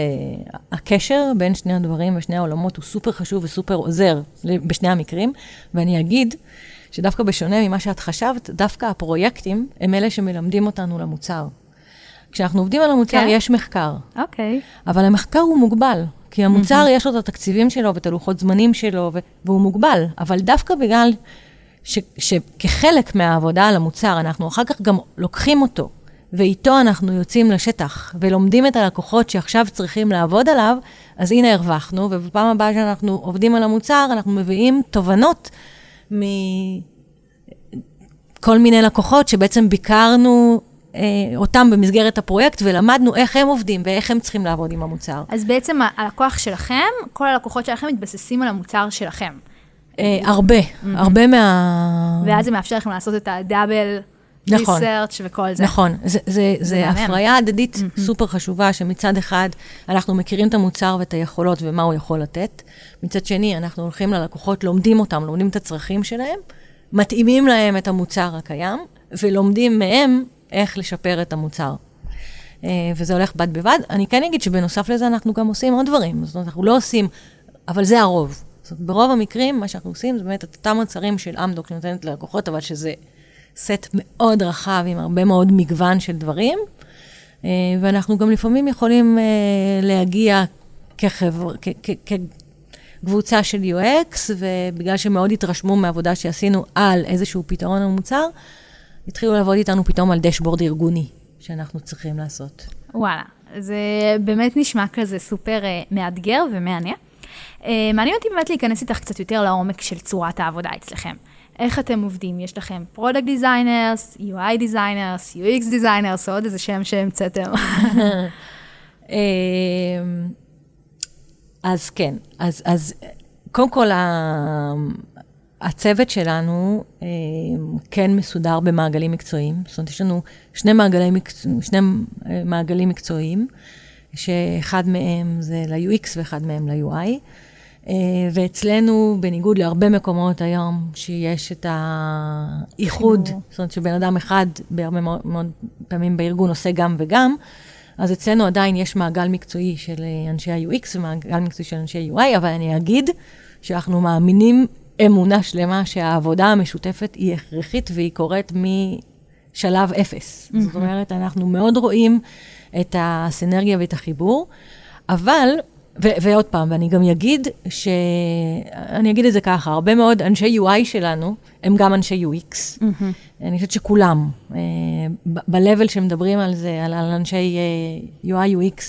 הקשר בין שני הדברים ושני העולמות הוא סופר חשוב וסופר עוזר בשני המקרים, ואני אגיד שדווקא בשונה ממה שאת חשבת, דווקא הפרויקטים הם אלה שמלמדים אותנו למוצר. כשאנחנו עובדים על המוצר, כן? יש מחקר. אוקיי. Okay. אבל המחקר הוא מוגבל, כי המוצר mm-hmm. יש לו את התקציבים שלו ואת הלוחות זמנים שלו, והוא מוגבל. אבל דווקא בגלל ש- שכחלק מהעבודה על המוצר, אנחנו אחר כך גם לוקחים אותו ואיתו אנחנו יוצאים לשטח ולומדים את הלקוחות שעכשיו צריכים לעבוד עליו, אז הנה הרווחנו, ובפעם הבאה שאנחנו עובדים על המוצר, אנחנו מביאים תובנות מכל מיני לקוחות שבעצם ביקרנו אה, אותם במסגרת הפרויקט ולמדנו איך הם עובדים ואיך הם צריכים לעבוד עם המוצר. אז בעצם הלקוח שלכם, כל הלקוחות שלכם מתבססים על המוצר שלכם. אה, הרבה, mm-hmm. הרבה מה... ואז זה מאפשר לכם לעשות את הדאבל... נכון, ריסרצ' וכל זה. נכון, זה, זה, זה, זה הפריה הדדית mm-hmm. סופר חשובה, שמצד אחד אנחנו מכירים את המוצר ואת היכולות ומה הוא יכול לתת, מצד שני אנחנו הולכים ללקוחות, לומדים אותם, לומדים את הצרכים שלהם, מתאימים להם את המוצר הקיים, ולומדים מהם איך לשפר את המוצר. אה, וזה הולך בד בבד. אני כן אגיד שבנוסף לזה אנחנו גם עושים עוד דברים. זאת אומרת, אנחנו לא עושים, אבל זה הרוב. זאת אומרת, ברוב המקרים, מה שאנחנו עושים זה באמת את אותם מוצרים של אמדוק שנותנת ללקוחות, אבל שזה סט מאוד רחב עם הרבה מאוד מגוון של דברים, אה, ואנחנו גם לפעמים יכולים אה, להגיע כחבר... כקבוצה של UX, ובגלל שמאוד התרשמו מהעבודה שעשינו על איזשהו פתרון או מוצר, התחילו לעבוד איתנו פתאום על dashboard ארגוני שאנחנו צריכים לעשות. וואלה, זה באמת נשמע כזה סופר uh, מאתגר. Uh, מעניין אותי באמת להיכנס איתך קצת יותר לעומק של צורת העבודה אצלכם. איך אתם עובדים? יש לכם product designers, UI designers, UX designers, עוד איזה שם שהמצאתם. אמ, אז כן, אז, אז קודם כל, הצוות שלנו אמ, כן מסודר במעגלים מקצועיים. זאת אומרת, יש לנו שני מעגלי מקצוע, שני אה, מעגלים מקצועיים, שאחד מהם זה ל-UX ואחד מהם ל-UI. אה, ואצלנו, בניגוד להרבה מקומות היום, שיש את האיחוד, זאת אומרת שבן אדם אחד בהרבה מאוד, מאוד פעמים בארגון עושה גם וגם, אז אצלנו עדיין יש מעגל מקצועי של אה, אנשי ה-UX ומעגל מקצועי של אנשי UI, אבל אני אגיד שאנחנו מאמינים אמונה שלמה שהעבודה המשותפת היא הכרחית והיא קורית משלב אפס. Mm-hmm. זאת אומרת, אנחנו מאוד רואים את הסנרגיה ואת החיבור, אבל ו- ועוד פעם, ואני גם אגיד ש... אני אגיד את זה ככה, הרבה מאוד אנשי UI שלנו הם גם אנשי UX. Mm-hmm. אני חושבת שכולם, uh, ב-level שמדברים על זה, על, על אנשי uh, UI UX,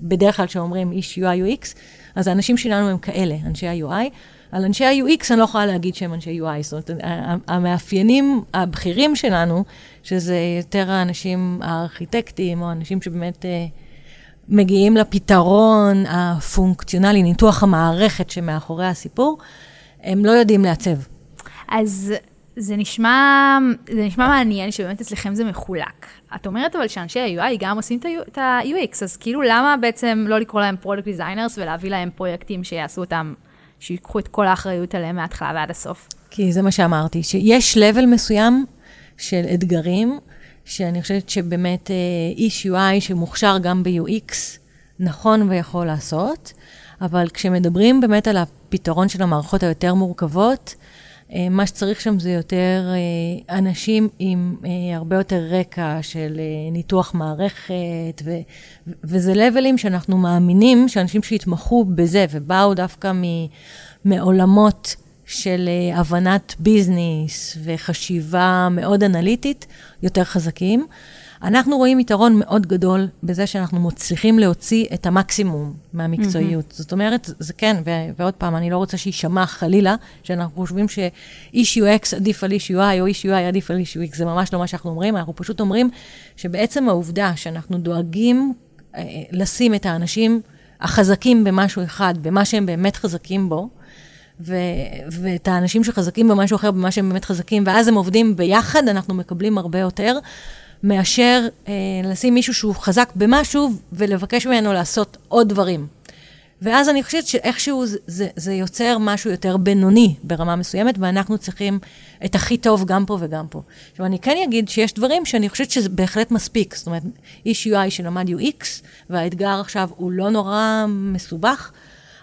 בדרך כלל כשאומרים איש UI UX, אז האנשים שלנו הם כאלה, אנשי ה-UI. על אנשי ה-UX אני לא יכולה להגיד שהם אנשי UI, זאת אומרת, המאפיינים הבכירים שלנו, שזה יותר האנשים הארכיטקטים, או אנשים שבאמת... Uh, מגיעים לפתרון הפונקציונלי, ניתוח המערכת שמאחורי הסיפור, הם לא יודעים לעצב. אז זה נשמע, זה נשמע מעניין שבאמת אצלכם זה מחולק. את אומרת אבל שאנשי ה-UI גם עושים את ה-UX, אז כאילו למה בעצם לא לקרוא להם product designers ולהביא להם פרויקטים שיעשו אותם, שיקחו את כל האחריות עליהם מההתחלה ועד הסוף? כי זה מה שאמרתי, שיש level מסוים של אתגרים, שאני חושבת שבאמת אה, איש UI שמוכשר גם ב-UX, נכון ויכול לעשות, אבל כשמדברים באמת על הפתרון של המערכות היותר מורכבות, אה, מה שצריך שם זה יותר אה, אנשים עם הרבה יותר רקע של ניתוח מערכת, ו, וזה לבלים שאנחנו מאמינים שאנשים שהתמחו בזה ובאו דווקא מעולמות של הבנת ביזנס וחשיבה מאוד אנליטית, יותר חזקים. אנחנו רואים יתרון מאוד גדול בזה שאנחנו מצליחים להוציא את המקסימום מהמקצועיות. Mm-hmm. זאת אומרת, זה כן, ו- ועוד פעם, אני לא רוצה שיישמע חלילה, שאנחנו חושבים שאיש UX עדיף על איש UI, או איש UI עדיף על איש UX, זה ממש לא מה שאנחנו אומרים, אנחנו פשוט אומרים שבעצם העובדה שאנחנו דואגים אה, לשים את האנשים החזקים במשהו אחד, במה שהם באמת חזקים בו, ו- ואת האנשים שחזקים במשהו אחר, במה שהם באמת חזקים, ואז הם עובדים ביחד, אנחנו מקבלים הרבה יותר. מאשר אה, לשים מישהו שהוא חזק במשהו ולבקש ממנו לעשות עוד דברים. ואז אני חושבת שאיכשהו זה, זה, זה יוצר משהו יותר בינוני ברמה מסוימת, ואנחנו צריכים את הכי טוב גם פה וגם פה. עכשיו, אני כן אגיד שיש דברים שאני חושבת שזה בהחלט מספיק. זאת אומרת, איש UI שלמד UX, והאתגר עכשיו הוא לא נורא מסובך,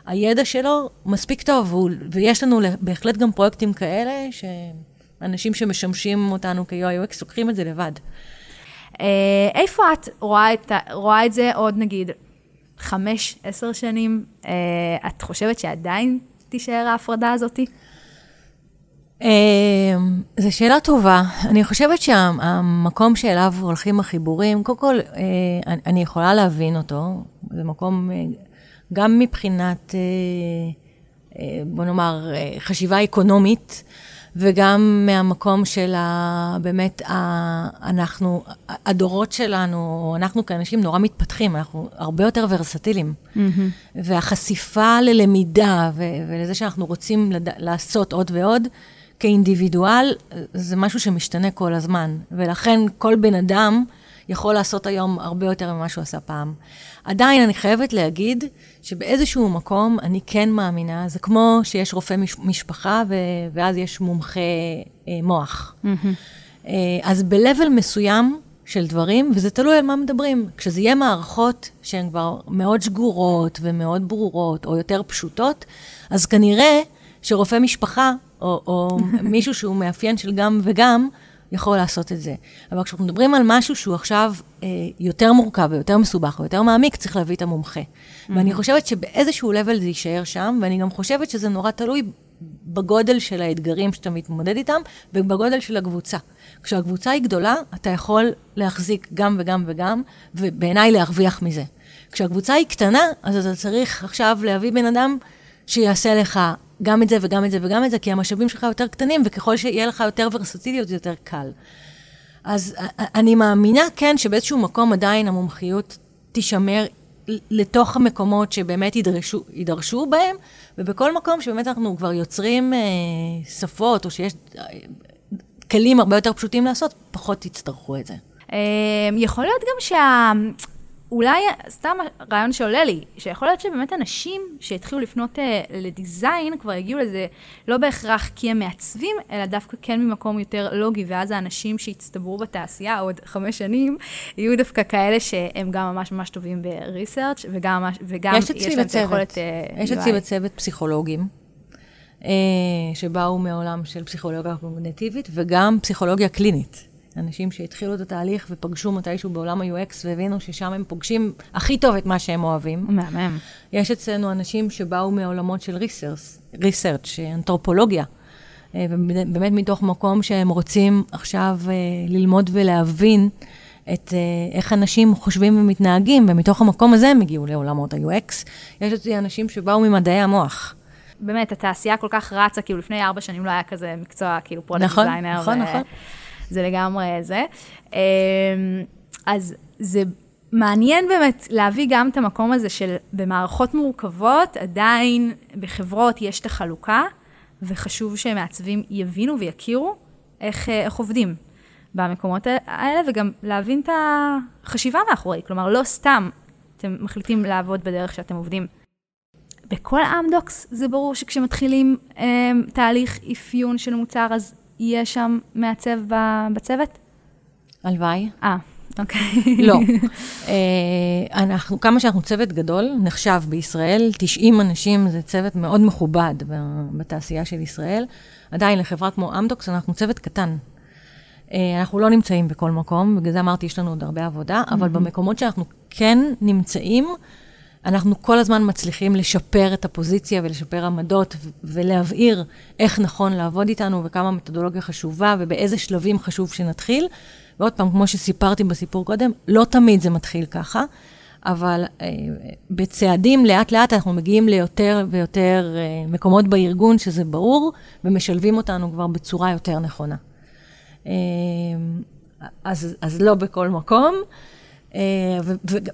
הידע שלו מספיק טוב, ויש לנו בהחלט גם פרויקטים כאלה, שאנשים שמשמשים אותנו כ-UI UX לוקחים את זה לבד. אה, איפה את רואה את, רואה את זה עוד נגיד חמש, עשר שנים? אה, את חושבת שעדיין תישאר ההפרדה הזאתי? אה, זו שאלה טובה. אני חושבת שהמקום שאליו הולכים החיבורים, קודם כל, אני יכולה להבין אותו. זה מקום, גם מבחינת, בוא נאמר, חשיבה אקונומית, וגם מהמקום של ה... באמת, ה... אנחנו, הדורות שלנו, אנחנו כאנשים נורא מתפתחים, אנחנו הרבה יותר ורסטיליים. Mm-hmm. והחשיפה ללמידה ו... ולזה שאנחנו רוצים לד... לעשות עוד ועוד, כאינדיבידואל, זה משהו שמשתנה כל הזמן. ולכן כל בן אדם יכול לעשות היום הרבה יותר ממה שהוא עשה פעם. עדיין אני חייבת להגיד שבאיזשהו מקום אני כן מאמינה, זה כמו שיש רופא מש, משפחה ו, ואז יש מומחה אה, מוח. Mm-hmm. אה, אז ב-level מסוים של דברים, וזה תלוי על מה מדברים. כשזה יהיה מערכות שהן כבר מאוד שגורות ומאוד ברורות, או יותר פשוטות, אז כנראה שרופא משפחה, או, או מישהו שהוא מאפיין של גם וגם, יכול לעשות את זה. אבל כשאנחנו מדברים על משהו שהוא עכשיו אה, יותר מורכב ויותר מסובך ויותר מעמיק, צריך להביא את המומחה. Mm-hmm. ואני חושבת שבאיזשהו level זה יישאר שם, ואני גם חושבת שזה נורא תלוי בגודל של האתגרים שאתה מתמודד איתם, ובגודל של הקבוצה. כשהקבוצה היא גדולה, אתה יכול להחזיק גם וגם וגם, ובעיניי להרוויח מזה. כשהקבוצה היא קטנה, אז אתה צריך עכשיו להביא בן אדם שיעשה לך גם את זה וגם את זה וגם את זה, כי המשאבים שלך יותר קטנים, וככל שיהיה לך יותר ורסטיליות, זה יותר קל. אז אני מאמינה, כן, שבאיזשהו מקום עדיין המומחיות תישמר לתוך המקומות שבאמת ידרשו, ידרשו בהם, ובכל מקום שבאמת אנחנו כבר יוצרים אה, שפות, או שיש אה, כלים הרבה יותר פשוטים לעשות, פחות יצטרכו את זה. אה, יכול להיות גם שה... אולי, סתם רעיון שעולה לי, שיכול להיות שבאמת אנשים שהתחילו לפנות אה, לדיזיין, כבר הגיעו לזה לא בהכרח כי הם מעצבים, אלא דווקא כן ממקום יותר לוגי, ואז האנשים שהצטברו בתעשייה עוד חמש שנים, יהיו דווקא כאלה שהם גם ממש ממש טובים בריסרצ' וגם, וגם יש, יש להם את היכולת... אה, יש אצלי בצוות פסיכולוגים. אה, שבאו מעולם של פסיכולוגיה קוגנטיבית וגם פסיכולוגיה קלינית. אנשים שהתחילו את התהליך ופגשו מתישהו בעולם ה-UX והבינו ששם הם פוגשים הכי טוב את מה שהם אוהבים. מהמם. יש אצלנו אנשים שבאו מעולמות של ריסרצ', אנתרופולוגיה. אה, ובאמת מתוך מקום שהם רוצים עכשיו אה, ללמוד ולהבין את אה, איך אנשים חושבים ומתנהגים, ומתוך המקום הזה הם הגיעו לעולמות ה-UX. יש אצלי אנשים שבאו ממדעי המוח. באמת, התעשייה כל כך רצה, כאילו לפני ארבע שנים לא היה כזה מקצוע, כאילו product נכון, designer. נכון, נכון, נכון. זה לגמרי זה. אמ, אז זה מעניין באמת להביא גם את המקום הזה של במערכות מורכבות, עדיין בחברות יש את החלוקה, וחשוב שמעצבים יבינו ויכירו איך, איך עובדים במקומות האלה, וגם להבין את החשיבה מאחורי. כלומר, לא סתם אתם מחליטים לעבוד בדרך שאתם עובדים. בכל אמדוקס זה ברור שכשמתחילים אה, תהליך אפיון של מוצר, אז יהיה שם מעצב בצוות? הלוואי. אה, אוקיי. לא. אה, אנחנו, כמה שאנחנו צוות גדול, נחשב בישראל, 90 אנשים, זה צוות מאוד מכובד בתעשייה של ישראל. עדיין לחברה כמו אמדוקס, אנחנו צוות קטן. אה, אנחנו לא נמצאים בכל מקום, בגלל זה אמרתי, יש לנו עוד הרבה עבודה, אבל במקומות שאנחנו כן נמצאים, אנחנו כל הזמן מצליחים לשפר את הפוזיציה ולשפר עמדות ולהבהיר איך נכון לעבוד איתנו וכמה מתודולוגיה חשובה ובאיזה שלבים חשוב שנתחיל. ועוד פעם, כמו שסיפרתי בסיפור קודם, לא תמיד זה מתחיל ככה, אבל אה, בצעדים לאט-לאט אנחנו מגיעים ליותר ויותר אה, מקומות בארגון שזה ברור, ומשלבים אותנו כבר בצורה יותר נכונה. אה, אז, אז לא בכל מקום. אה,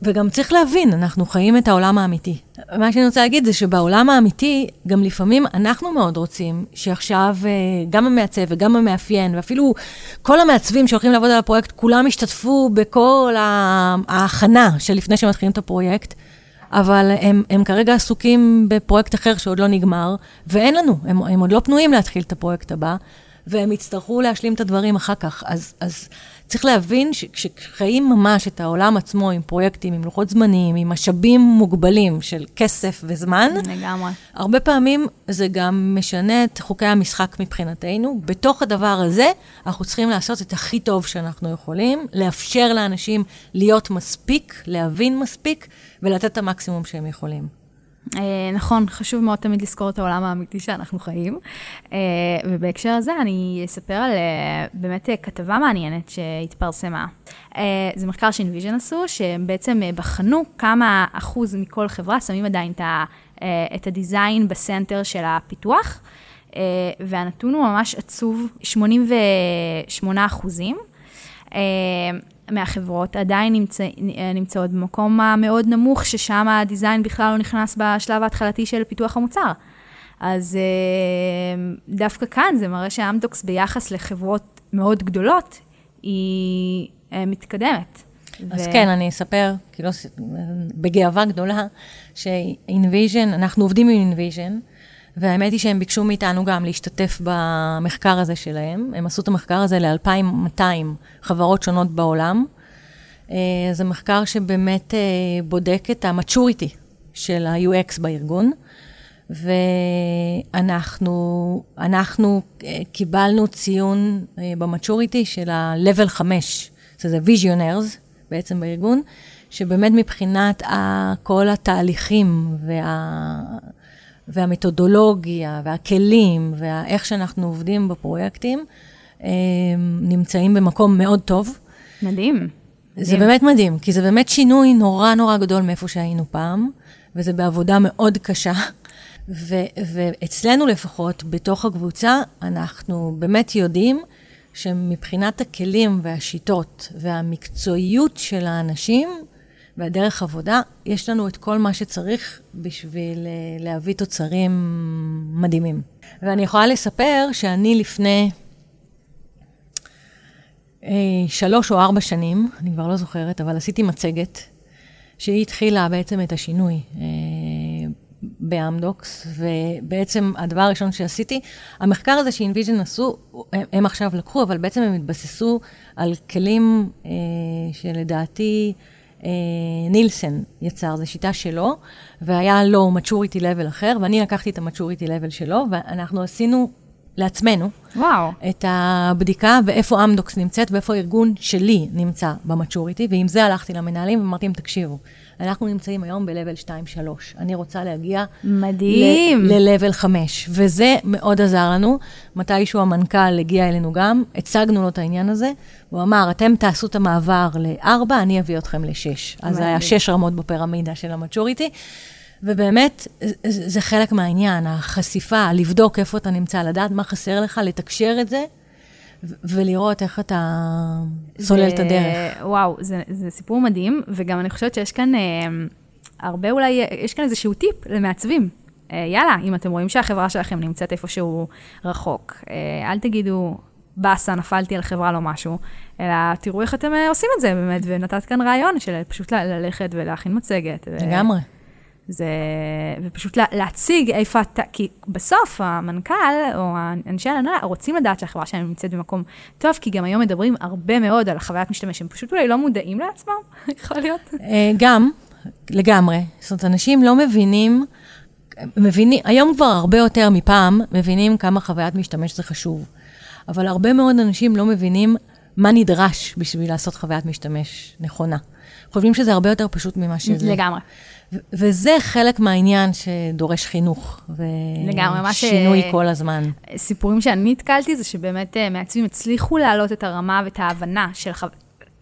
וגם צריך להבין, אנחנו חיים את העולם האמיתי. מה שאני רוצה להגיד זה שבעולם האמיתי, גם לפעמים אנחנו מאוד רוצים שעכשיו אה, גם המעצב וגם המאפיין, ואפילו כל המעצבים שהולכים לעבוד על הפרויקט, כולם ישתתפו בכל ההכנה של לפני שמתחילים את הפרויקט. אבל הם, הם כרגע עסוקים בפרויקט אחר שעוד לא נגמר, ואין לנו, הם, הם עוד לא פנויים להתחיל את הפרויקט הבא, והם יצטרכו להשלים את הדברים אחר כך. אז, אז צריך להבין שכשחיים ממש את העולם עצמו עם פרויקטים, עם לוחות זמנים, עם משאבים מוגבלים של כסף וזמן, לגמרי. הרבה פעמים זה גם משנה את חוקי המשחק מבחינתנו. בתוך הדבר הזה, אנחנו צריכים לעשות את הכי טוב שאנחנו יכולים, לאפשר לאנשים להיות מספיק, להבין מספיק, ולתת את המקסימום שהם יכולים. אה, נכון, חשוב מאוד תמיד לזכור את העולם האמיתי שאנחנו חיים. אה, ובהקשר הזה אני אספר על אה, באמת כתבה מעניינת שהתפרסמה. זה מחקר ש InVision עשו, שהם בעצם בחנו כמה אחוז מכל חברה שמים עדיין את ה design ב center של הפיתוח, והנתון הוא ממש עצוב, 88 אחוזים. מהחברות עדיין נמצא, נמצאות במקום המאוד נמוך, ששם הדיזיין בכלל לא נכנס בשלב ההתחלתי של פיתוח המוצר. אז אה, דווקא כאן זה מראה שאמדוקס ביחס לחברות מאוד גדולות, היא אה, מתקדמת. אז ו... כן, אני אספר, כאילו, בגאווה גדולה, ש-InVision, אנחנו עובדים עם InVision, והאמת היא שהם ביקשו מאיתנו גם להשתתף במחקר הזה שלהם. הם עשו את המחקר הזה ל-2,200 חברות שונות בעולם. אה, זה מחקר שבאמת אה, בודק את ה-maturity של ה-UX בארגון. ואנחנו אנחנו אה, קיבלנו ציון במצ'וריטי של ה-level 5, שזה visionaires בעצם בארגון, שבאמת מבחינת כל התהליכים וה... והמתודולוגיה והכלים ואיך שאנחנו עובדים בפרויקטים, נמצאים במקום מאוד טוב. מדהים. זה מדהים. באמת מדהים, כי זה באמת שינוי נורא נורא גדול מאיפה שהיינו פעם, וזה בעבודה מאוד קשה. ו- ואצלנו לפחות, בתוך הקבוצה, אנחנו באמת יודעים שמבחינת הכלים והשיטות והמקצועיות של האנשים, והדרך עבודה, יש לנו את כל מה שצריך בשביל אה, להביא תוצרים מדהימים. ואני יכולה לספר שאני לפני אה, שלוש או ארבע שנים, אני כבר לא זוכרת, אבל עשיתי מצגת, שהיא התחילה בעצם את השינוי אה, באמדוקס, ובעצם הדבר הראשון שעשיתי, המחקר הזה שאינוויז'ן עשו, הם, הם עכשיו לקחו, אבל בעצם הם התבססו על כלים אה, שלדעתי, נילסן יצר, זו שיטה שלו, והיה לו maturity level אחר, ואני לקחתי את ה-maturity level שלו, ואנחנו עשינו לעצמנו וואו. את הבדיקה ואיפה אמדוקס נמצאת ואיפה הארגון שלי נמצא במצ'וריטי, ועם זה הלכתי למנהלים ואמרתי להם, תקשיבו, אנחנו נמצאים היום ב-level 2-3. אני רוצה להגיע... מדהים. ל-level 5, וזה מאוד עזר לנו. מתישהו המנכ"ל הגיע אלינו גם, הצגנו לו את העניין הזה, הוא אמר, אתם תעשו את המעבר ל-4, אני אביא אתכם ל-6. אז זה היה 6 רמות בפירמידה של המצ'וריטי. ובאמת, זה חלק מהעניין, החשיפה, לבדוק איפה אתה נמצא, לדעת מה חסר לך, לתקשר את זה, ולראות איך אתה סולל את הדרך. וואו, זה, זה סיפור מדהים, וגם אני חושבת שיש כאן אה, הרבה אולי, יש כאן איזשהו טיפ למעצבים. אה, יאללה, אם אתם רואים שהחברה שלכם נמצאת איפשהו רחוק, אה, אל תגידו, באסה, נפלתי על חברה לא משהו, אלא תראו איך אתם אה, עושים את זה באמת, ונתת כאן רעיון של פשוט ללכת ולהכין מצגת. לגמרי. ו... זה, ופשוט לה, להציג איפה אתה, כי בסוף המנכ"ל או אנשי ההנהלה רוצים לדעת שהחברה שלהם נמצאת במקום טוב, כי גם היום מדברים הרבה מאוד על חוויית משתמש, הם פשוט אולי לא מודעים לעצמם, יכול להיות. אה, גם, לגמרי. זאת אומרת, אנשים לא מבינים מבינים, היום כבר הרבה יותר מפעם, מבינים כמה חוויית משתמש זה חשוב. אבל הרבה מאוד אנשים לא מבינים מה נדרש בשביל לעשות חוויית משתמש נכונה. חושבים שזה הרבה יותר פשוט ממה שזה. לגמרי. ו- וזה חלק מהעניין שדורש חינוך. לגמרי, מה ש- ושינוי כל הזמן. סיפורים שאני נתקלתי זה שבאמת אה, מעצבים הצליחו להעלות את הרמה ואת ההבנה של חו...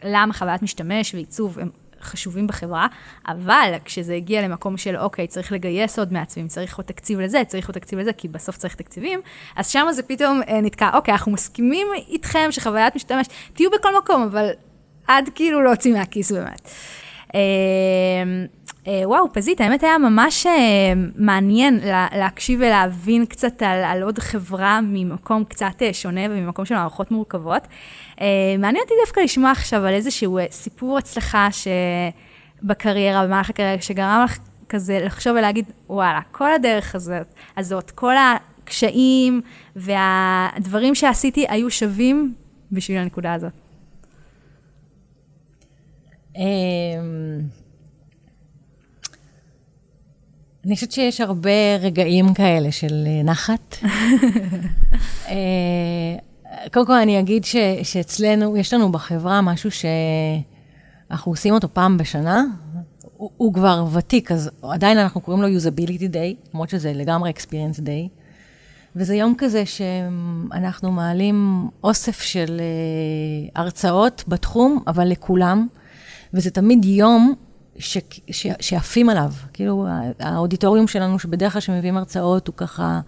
למה חוויית משתמש ועיצוב הם חשובים בחברה, אבל כשזה הגיע למקום של אוקיי, צריך לגייס עוד מעצבים, צריך עוד תקציב לזה, צריך עוד תקציב לזה, כי בסוף צריך תקציבים, אז שם זה פתאום אה, נתקע, אוקיי, אנחנו מסכימים איתכם שחוויית משתמש, תהיו בכל מקום, אבל עד כאילו להוציא מהכיס באמת. אה, אה, וואו, פזית, האמת היה ממש אה, מעניין לה, להקשיב ולהבין קצת על, על עוד חברה ממקום קצת אה, שונה וממקום של מערכות מורכבות. מעניין אותי דווקא לשמוע עכשיו על איזשהו סיפור הצלחה שבקריירה, במהלך הקריירה, שגרם לך כזה לחשוב ולהגיד, וואלה, כל הדרך הזאת, הזאת כל הקשיים והדברים שעשיתי היו שווים בשביל הנקודה הזאת. אמ, אני חושבת שיש הרבה רגעים כאלה של אה, נחת. אה, קודם כל אני אגיד ש, שאצלנו, יש לנו בחברה משהו שאנחנו עושים אותו פעם בשנה. הוא, הוא כבר ותיק, אז עדיין אנחנו קוראים לו usability day, למרות שזה לגמרי experience day. וזה יום כזה שאנחנו מעלים אוסף של uh, הרצאות בתחום, אבל לכולם. וזה תמיד יום ש, ש, שעפים עליו. כאילו, האודיטוריום שלנו, שבדרך כלל שמביאים הרצאות, הוא ככה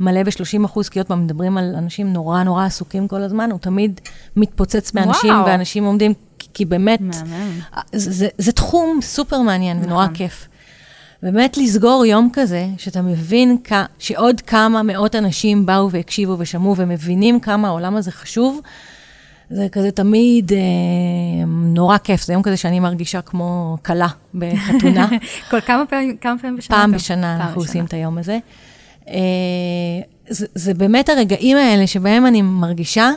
מלא ב-30 אחוז, כי עוד פעם, מדברים על אנשים נורא נורא עסוקים כל הזמן, הוא תמיד מתפוצץ באנשים, וואו. ואנשים עומדים, כי, כי באמת, זה, זה, זה תחום סופר מעניין נכון. ונורא כיף. באמת לסגור יום כזה, שאתה מבין כ... שעוד כמה מאות אנשים באו והקשיבו ושמעו ומבינים כמה העולם הזה חשוב, זה כזה תמיד אה, נורא כיף, זה יום כזה שאני מרגישה כמו כלה בחתונה. כל כמה פעמים, כמה פעמים בשנה? פעם בשנה אנחנו עושים את היום הזה. אה, זה, זה באמת הרגעים האלה שבהם אני מרגישה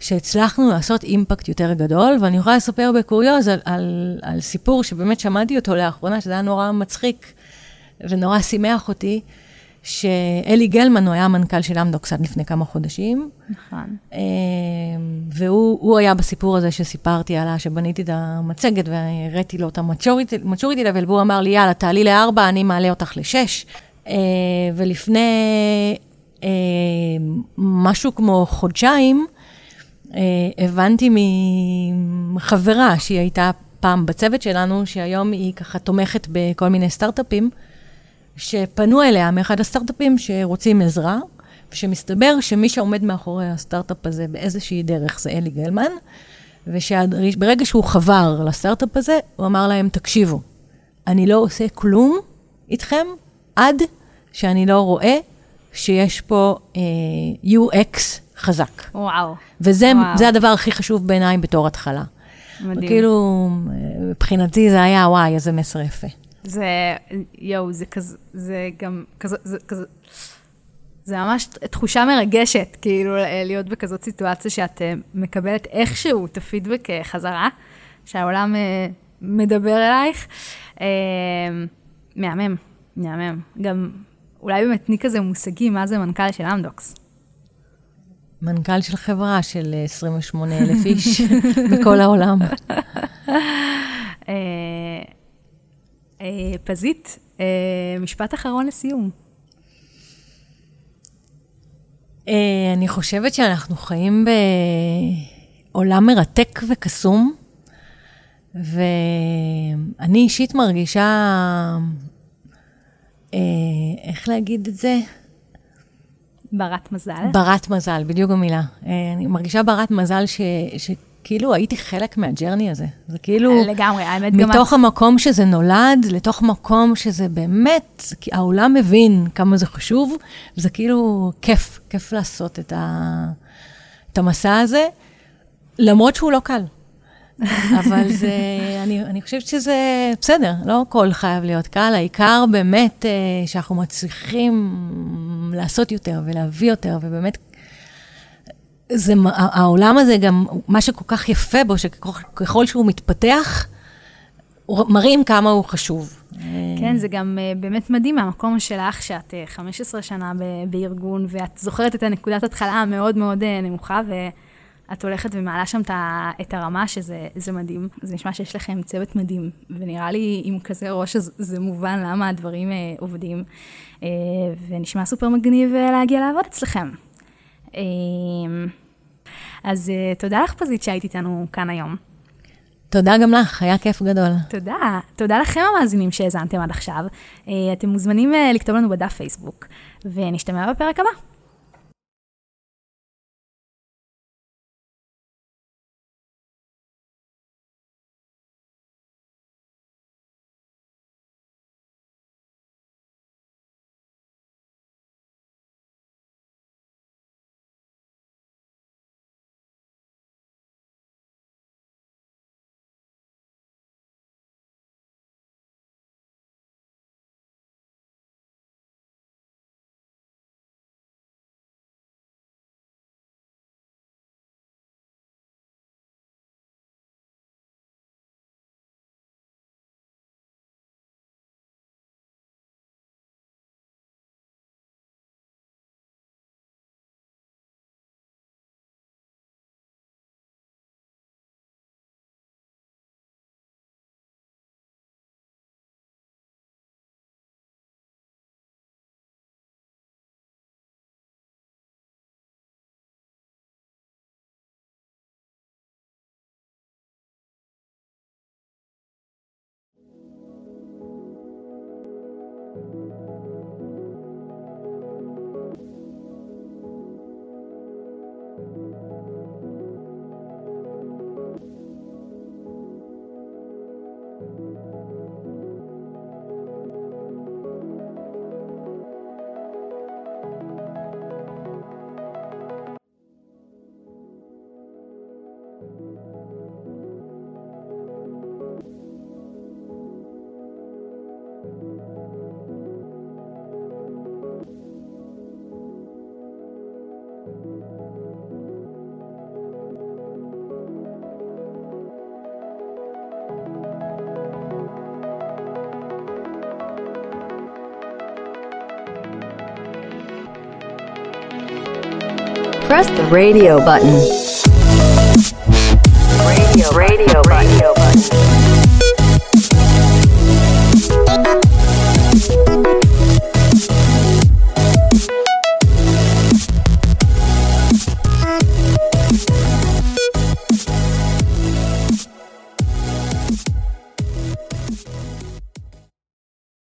שהצלחנו לעשות אימפקט יותר גדול, ואני יכולה לספר בקוריוז על, על, על סיפור שבאמת שמעתי אותו לאחרונה, שזה היה נורא מצחיק ונורא שימח אותי. שאלי גלמן, הוא היה המנכ"ל של אמדוקס עד לפני כמה חודשים. נכון. אה, והוא היה בסיפור הזה שסיפרתי עליה, שבניתי את המצגת והראיתי לו את המצ'וריטי לבל, והוא אמר לי, יאללה, תעלי לארבע, אני מעלה אותך לשש. אה, ולפני אה, משהו כמו חודשיים, הבנתי מחברה שהיא הייתה פעם בצוות שלנו, שהיום היא ככה תומכת בכל מיני סטארט-אפים. שפנו אליה מאחד הסטארט-אפים שרוצים עזרה, ושמסתבר שמי שעומד מאחורי הסטארט-אפ הזה באיזושהי דרך זה אלי גלמן, ושברגע שהוא חבר לסטארט-אפ הזה, הוא אמר להם, תקשיבו, אני לא עושה כלום איתכם עד שאני לא רואה שיש פה אה, UX חזק. וואו. וזה וואו. הדבר הכי חשוב בעיניי בתור התחלה. מדהים. וכאילו, מבחינתי זה היה, וואי, איזה מסר יפה. זה, יואו, זה כזה, זה גם כזה, זה כזה, זה ממש תחושה מרגשת, כאילו, להיות בכזאת סיטואציה שאת אה, מקבלת איכשהו את הפידבק אה, חזרה, שהעולם אה, מדבר אלייך. מהמם, מהמם. גם אולי באמת תני כזה מושגים מה זה מנכ"ל של אמדוקס. מנכ"ל של חברה של 28 אלף איש בכל העולם. אה, פזית, אה, משפט אחרון לסיום. אה, אני חושבת שאנחנו חיים בעולם מרתק וקסום, ואני אישית מרגישה, איך להגיד את זה? ברת מזל. ברת מזל, בדיוק המילה. אני מרגישה ברת מזל ש, ש, כאילו הייתי חלק מהג'רני הזה. זה כאילו... לגמרי, האמת גם... מתוך המקום שזה נולד, לתוך מקום שזה באמת, כי העולם מבין כמה זה חשוב, וזה כאילו כיף, כיף לעשות את, ה, את המסע הזה, למרות שהוא לא קל. אבל זה, אני, אני חושבת שזה בסדר, לא הכל חייב להיות קל, העיקר באמת אה, שאנחנו מצליחים לעשות יותר ולהביא יותר, ובאמת זה, העולם הזה גם, מה שכל כך יפה בו, שככל שהוא מתפתח, מראים כמה הוא חשוב. כן, זה גם uh, באמת מדהים מהמקום שלך, שאת uh, 15 שנה ב- בארגון, ואת זוכרת את הנקודת התחלה המאוד מאוד uh, נמוכה, ואת הולכת ומעלה שם את הרמה, שזה מדהים. זה נשמע שיש לכם צוות מדהים, ונראה לי עם כזה ראש, אז זה מובן למה הדברים עובדים, ונשמע סופר מגניב להגיע לעבוד אצלכם. Uh, אז uh, תודה לך, פזית, שהיית איתנו כאן היום. תודה גם לך, היה כיף גדול. תודה. תודה לכם המאזינים שהאזנתם עד עכשיו. אה, אתם מוזמנים אה, לכתוב לנו בדף פייסבוק, ונשתמע בפרק הבא. Press the radio button. Radio, radio.